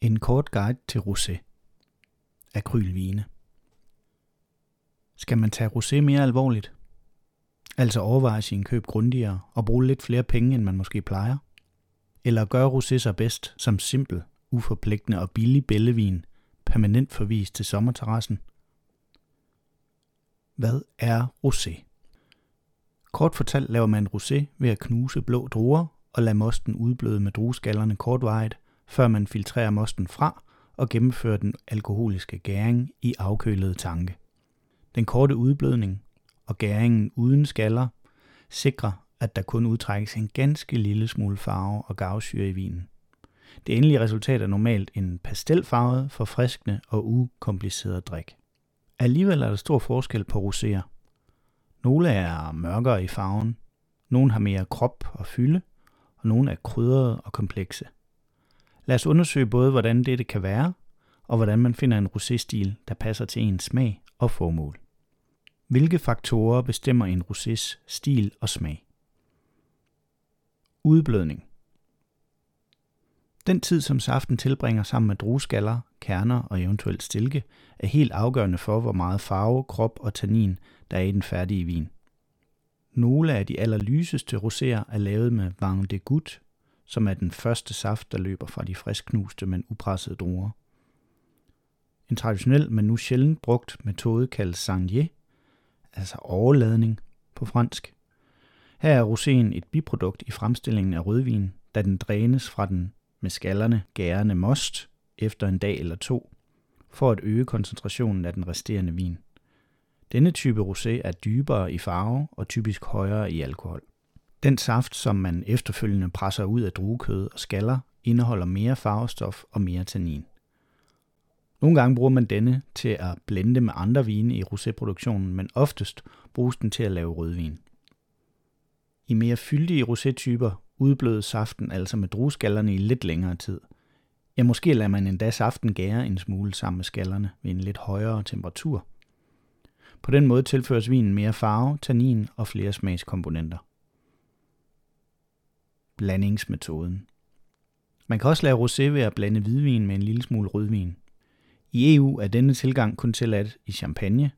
En kort guide til rosé. Akrylvine. Skal man tage rosé mere alvorligt? Altså overveje sin køb grundigere og bruge lidt flere penge, end man måske plejer? Eller gør rosé sig bedst som simpel, uforpligtende og billig bællevin, permanent forvist til sommerterrassen? Hvad er rosé? Kort fortalt laver man rosé ved at knuse blå druer og lade mosten udbløde med drueskallerne kortvarigt, før man filtrerer mosten fra og gennemfører den alkoholiske gæring i afkølede tanke. Den korte udblødning og gæringen uden skaller sikrer, at der kun udtrækkes en ganske lille smule farve og gavsyre i vinen. Det endelige resultat er normalt en pastelfarvet, forfriskende og ukompliceret drik. Alligevel er der stor forskel på roséer. Nogle er mørkere i farven, nogle har mere krop og fylde, og nogle er krydrede og komplekse. Lad os undersøge både, hvordan dette kan være, og hvordan man finder en rosé-stil, der passer til ens smag og formål. Hvilke faktorer bestemmer en rosés stil og smag? Udblødning. Den tid, som saften tilbringer sammen med drueskaller, kerner og eventuelt stilke, er helt afgørende for, hvor meget farve, krop og tannin, der er i den færdige vin. Nogle af de allerlyseste roséer er lavet med Vin de Goutte, som er den første saft, der løber fra de friskknuste, men upressede druer. En traditionel, men nu sjældent brugt metode kaldes sangrier, altså overladning på fransk. Her er roséen et biprodukt i fremstillingen af rødvin, da den drænes fra den med skallerne gærende most efter en dag eller to, for at øge koncentrationen af den resterende vin. Denne type rosé er dybere i farve og typisk højere i alkohol. Den saft, som man efterfølgende presser ud af druekød og skaller, indeholder mere farvestof og mere tannin. Nogle gange bruger man denne til at blende med andre vine i roséproduktionen, men oftest bruges den til at lave rødvin. I mere fyldige rosétyper udblødes saften altså med drueskallerne i lidt længere tid. Ja, måske lader man endda saften gære en smule sammen med skallerne ved en lidt højere temperatur. På den måde tilføres vinen mere farve, tannin og flere smagskomponenter. Blandingsmetoden. Man kan også lave rosé ved at blande hvidvin med en lille smule rødvin. I EU er denne tilgang kun tilladt i champagne,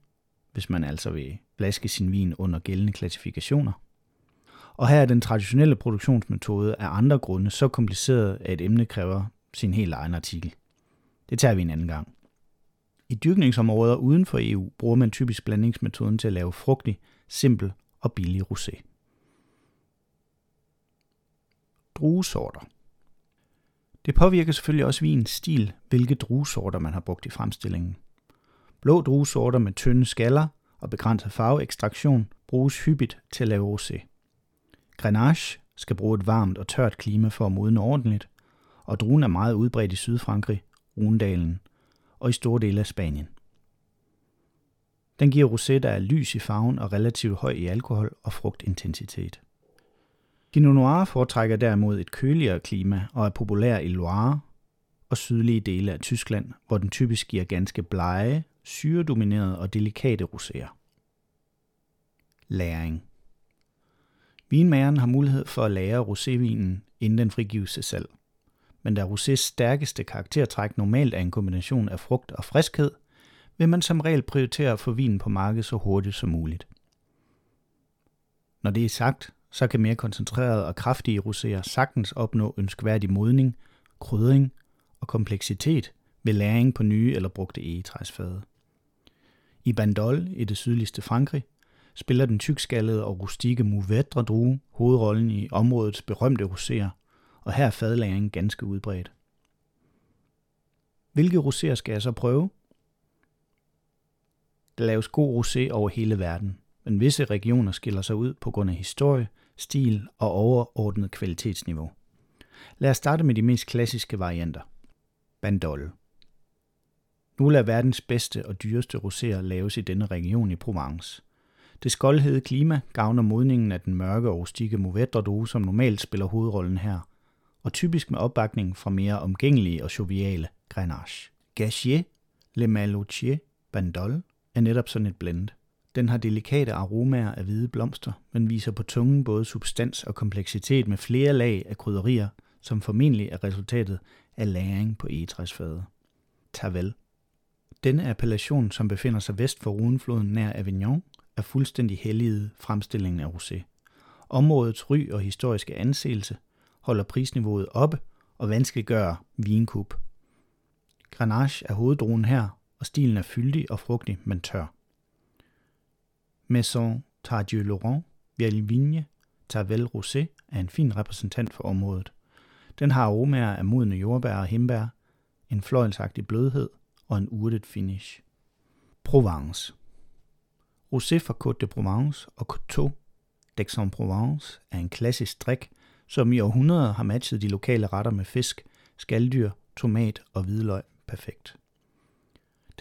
hvis man altså vil flaske sin vin under gældende klassifikationer. Og her er den traditionelle produktionsmetode af andre grunde så kompliceret, at et emne kræver sin helt egen artikel. Det tager vi en anden gang. I dyrkningsområder uden for EU bruger man typisk blandingsmetoden til at lave frugtig, simpel og billig rosé. Druesorter Det påvirker selvfølgelig også vinens stil, hvilke druesorter man har brugt i fremstillingen. Blå druesorter med tynde skaller og begrænset farveekstraktion bruges hyppigt til at lave rosé. Grenache skal bruge et varmt og tørt klima for at modne ordentligt, og druen er meget udbredt i Sydfrankrig, Rundalen og i store dele af Spanien. Den giver rosé, der er lys i farven og relativt høj i alkohol og frugtintensitet. Pinot Noir foretrækker derimod et køligere klima og er populær i Loire og sydlige dele af Tyskland, hvor den typisk giver ganske blege, syredominerede og delikate roséer. Læring Vinmageren har mulighed for at lære rosévinen, inden den frigives til salg. Men da rosés stærkeste karaktertræk normalt er en kombination af frugt og friskhed, vil man som regel prioritere at få vinen på markedet så hurtigt som muligt. Når det er sagt, så kan mere koncentrerede og kraftige roséer sagtens opnå ønskværdig modning, krydring og kompleksitet ved læring på nye eller brugte egetræsfade. I Bandol i det sydligste Frankrig spiller den tykskallede og rustikke Mouvetre drue hovedrollen i områdets berømte roséer, og her er fadlæringen ganske udbredt. Hvilke roséer skal jeg så prøve? Der laves god rosé over hele verden, men visse regioner skiller sig ud på grund af historie, stil og overordnet kvalitetsniveau. Lad os starte med de mest klassiske varianter. Bandol. Nogle af verdens bedste og dyreste roséer laves i denne region i Provence – det skoldhede klima gavner modningen af den mørke og rustikke Mourvèdre som normalt spiller hovedrollen her, og typisk med opbakning fra mere omgængelige og joviale Grenache. Gachier, Le Malotier, Bandol er netop sådan et blend. Den har delikate aromaer af hvide blomster, men viser på tungen både substans og kompleksitet med flere lag af krydderier, som formentlig er resultatet af læring på egetræsfade. Tavel. Denne appellation, som befinder sig vest for Runefloden nær Avignon, er fuldstændig helliget fremstillingen af rosé. Områdets ry og historiske anseelse holder prisniveauet oppe og vanskeliggør vinkup. Grenache er hoveddruen her, og stilen er fyldig og frugtig, men tør. Maison Tardieu Laurent Vieille Vigne Tavel Rosé er en fin repræsentant for området. Den har aromaer af modne jordbær og himbær, en fløjlsagtig blødhed og en urtet finish. Provence Rosé fra Côte de Provence og Coteau d'Aix-en-Provence er en klassisk drik, som i århundreder har matchet de lokale retter med fisk, skalddyr, tomat og hvidløg perfekt.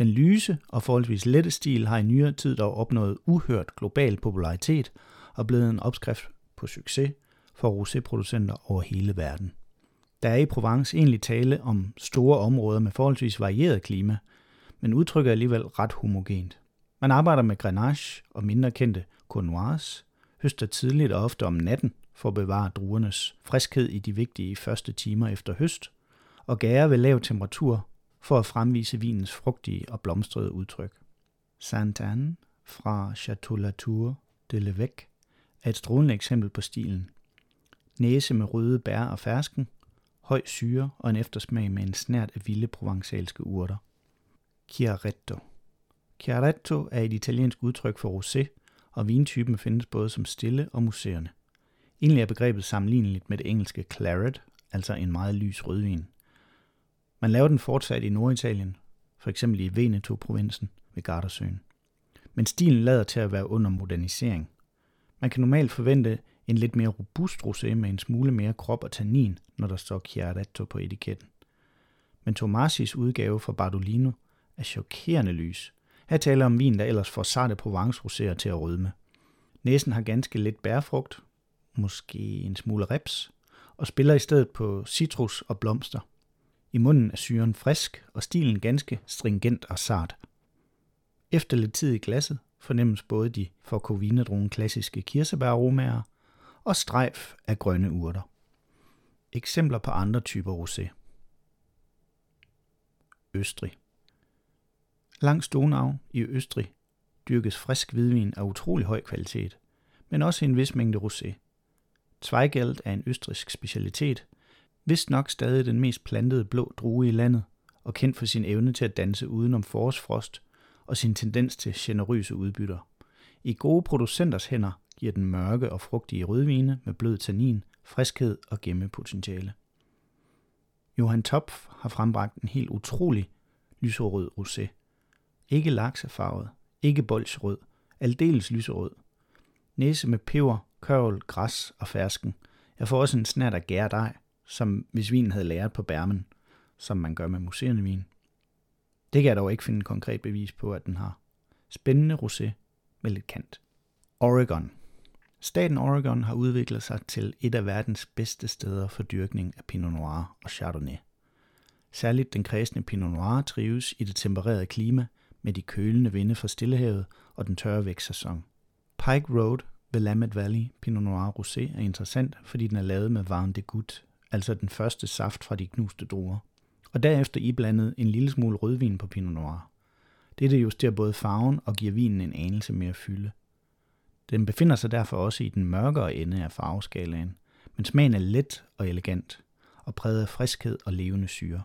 Den lyse og forholdsvis lette stil har i nyere tid dog opnået uhørt global popularitet og blevet en opskrift på succes for roséproducenter over hele verden. Der er i Provence egentlig tale om store områder med forholdsvis varieret klima, men udtrykket er alligevel ret homogent. Man arbejder med grenache og mindre kendte Cournoise, høster tidligt og ofte om natten for at bevare druernes friskhed i de vigtige første timer efter høst, og gærer ved lav temperatur for at fremvise vinens frugtige og blomstrede udtryk. Saint-Anne fra Chateau Latour de Levec er et strålende eksempel på stilen. Næse med røde bær og fersken, høj syre og en eftersmag med en snært af vilde provencalske urter. Chiaretto Chiaretto er et italiensk udtryk for rosé, og vintypen findes både som stille og museerne. Egentlig er begrebet sammenligneligt med det engelske claret, altså en meget lys rødvin. Man laver den fortsat i Norditalien, for eksempel i Veneto-provinsen ved Gardasøen. Men stilen lader til at være under modernisering. Man kan normalt forvente en lidt mere robust rosé med en smule mere krop og tannin, når der står Chiaretto på etiketten. Men Tomasis udgave fra Bardolino er chokerende lys. Her taler om vin, der ellers får sarte provence roséer til at rødme. Næsen har ganske lidt bærfrugt, måske en smule reps, og spiller i stedet på citrus og blomster. I munden er syren frisk, og stilen ganske stringent og sart. Efter lidt tid i glasset fornemmes både de for kovinedruen klassiske kirsebæraromaer og strejf af grønne urter. Eksempler på andre typer rosé. Østrig. Langs Donau i Østrig dyrkes frisk hvidvin af utrolig høj kvalitet, men også en vis mængde rosé. Zweigelt er en østrisk specialitet, vist nok stadig den mest plantede blå drue i landet, og kendt for sin evne til at danse udenom forårsfrost og sin tendens til generøse udbytter. I gode producenters hænder giver den mørke og frugtige rødvine med blød tannin, friskhed og gemmepotentiale. Johan Topf har frembragt en helt utrolig lyserød rosé. Ikke laksefarvet, ikke bolsrød, aldeles lyserød. Næse med peber, kørvel, græs og fersken. Jeg får også en snært af gærdej, som hvis vinen havde lært på bærmen, som man gør med museerne vin. Det kan jeg dog ikke finde konkret bevis på, at den har. Spændende rosé med lidt kant. Oregon. Staten Oregon har udviklet sig til et af verdens bedste steder for dyrkning af Pinot Noir og Chardonnay. Særligt den kredsende Pinot Noir trives i det tempererede klima med de kølende vinde fra Stillehavet og den tørre vækstsæson. Pike Road ved Lamet Valley Pinot Noir Rosé er interessant, fordi den er lavet med Vin de Goutte, altså den første saft fra de knuste druer, og derefter iblandet en lille smule rødvin på Pinot Noir. Dette justerer både farven og giver vinen en anelse mere fylde. Den befinder sig derfor også i den mørkere ende af farveskalaen, men smagen er let og elegant, og præget af friskhed og levende syre.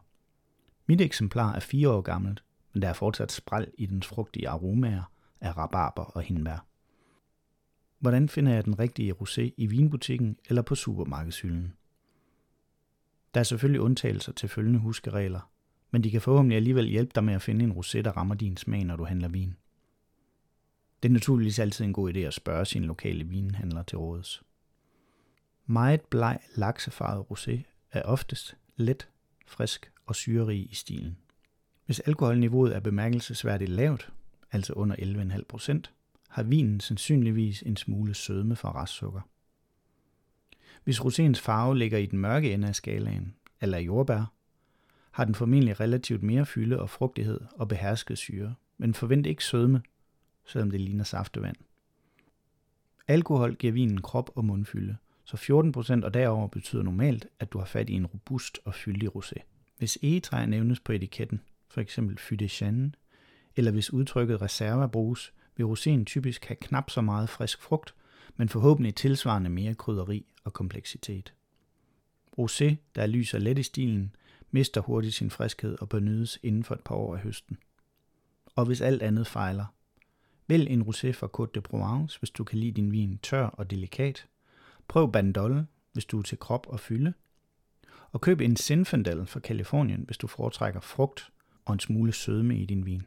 Mit eksemplar er fire år gammelt, men der er fortsat spræl i dens frugtige aromaer af rabarber og hindbær. Hvordan finder jeg den rigtige rosé i vinbutikken eller på supermarkedshylden? Der er selvfølgelig undtagelser til følgende huskeregler, men de kan forhåbentlig alligevel hjælpe dig med at finde en rosé, der rammer din smag, når du handler vin. Det er naturligvis altid en god idé at spørge sin lokale vinhandler til råds. Meget bleg laksefarvet rosé er oftest let, frisk og syrerig i stilen. Hvis alkoholniveauet er bemærkelsesværdigt lavt, altså under 11,5 procent, har vinen sandsynligvis en smule sødme fra restsukker. Hvis roséens farve ligger i den mørke ende af skalaen, eller jordbær, har den formentlig relativt mere fylde og frugtighed og behersket syre, men forvent ikke sødme, selvom det ligner saftevand. Alkohol giver vinen krop og mundfylde, så 14% og derover betyder normalt, at du har fat i en robust og fyldig rosé. Hvis egetræ nævnes på etiketten, f.eks. fy de eller hvis udtrykket reserva bruges, vil roséen typisk have knap så meget frisk frugt, men forhåbentlig tilsvarende mere krydderi og kompleksitet. Rosé, der er lys og let i stilen, mister hurtigt sin friskhed og bør nydes inden for et par år af høsten. Og hvis alt andet fejler, vælg en rosé fra Côte de Provence, hvis du kan lide din vin tør og delikat. Prøv Bandol, hvis du er til krop og fylde. Og køb en Zinfandel fra Kalifornien, hvis du foretrækker frugt og en smule sødme i din vin.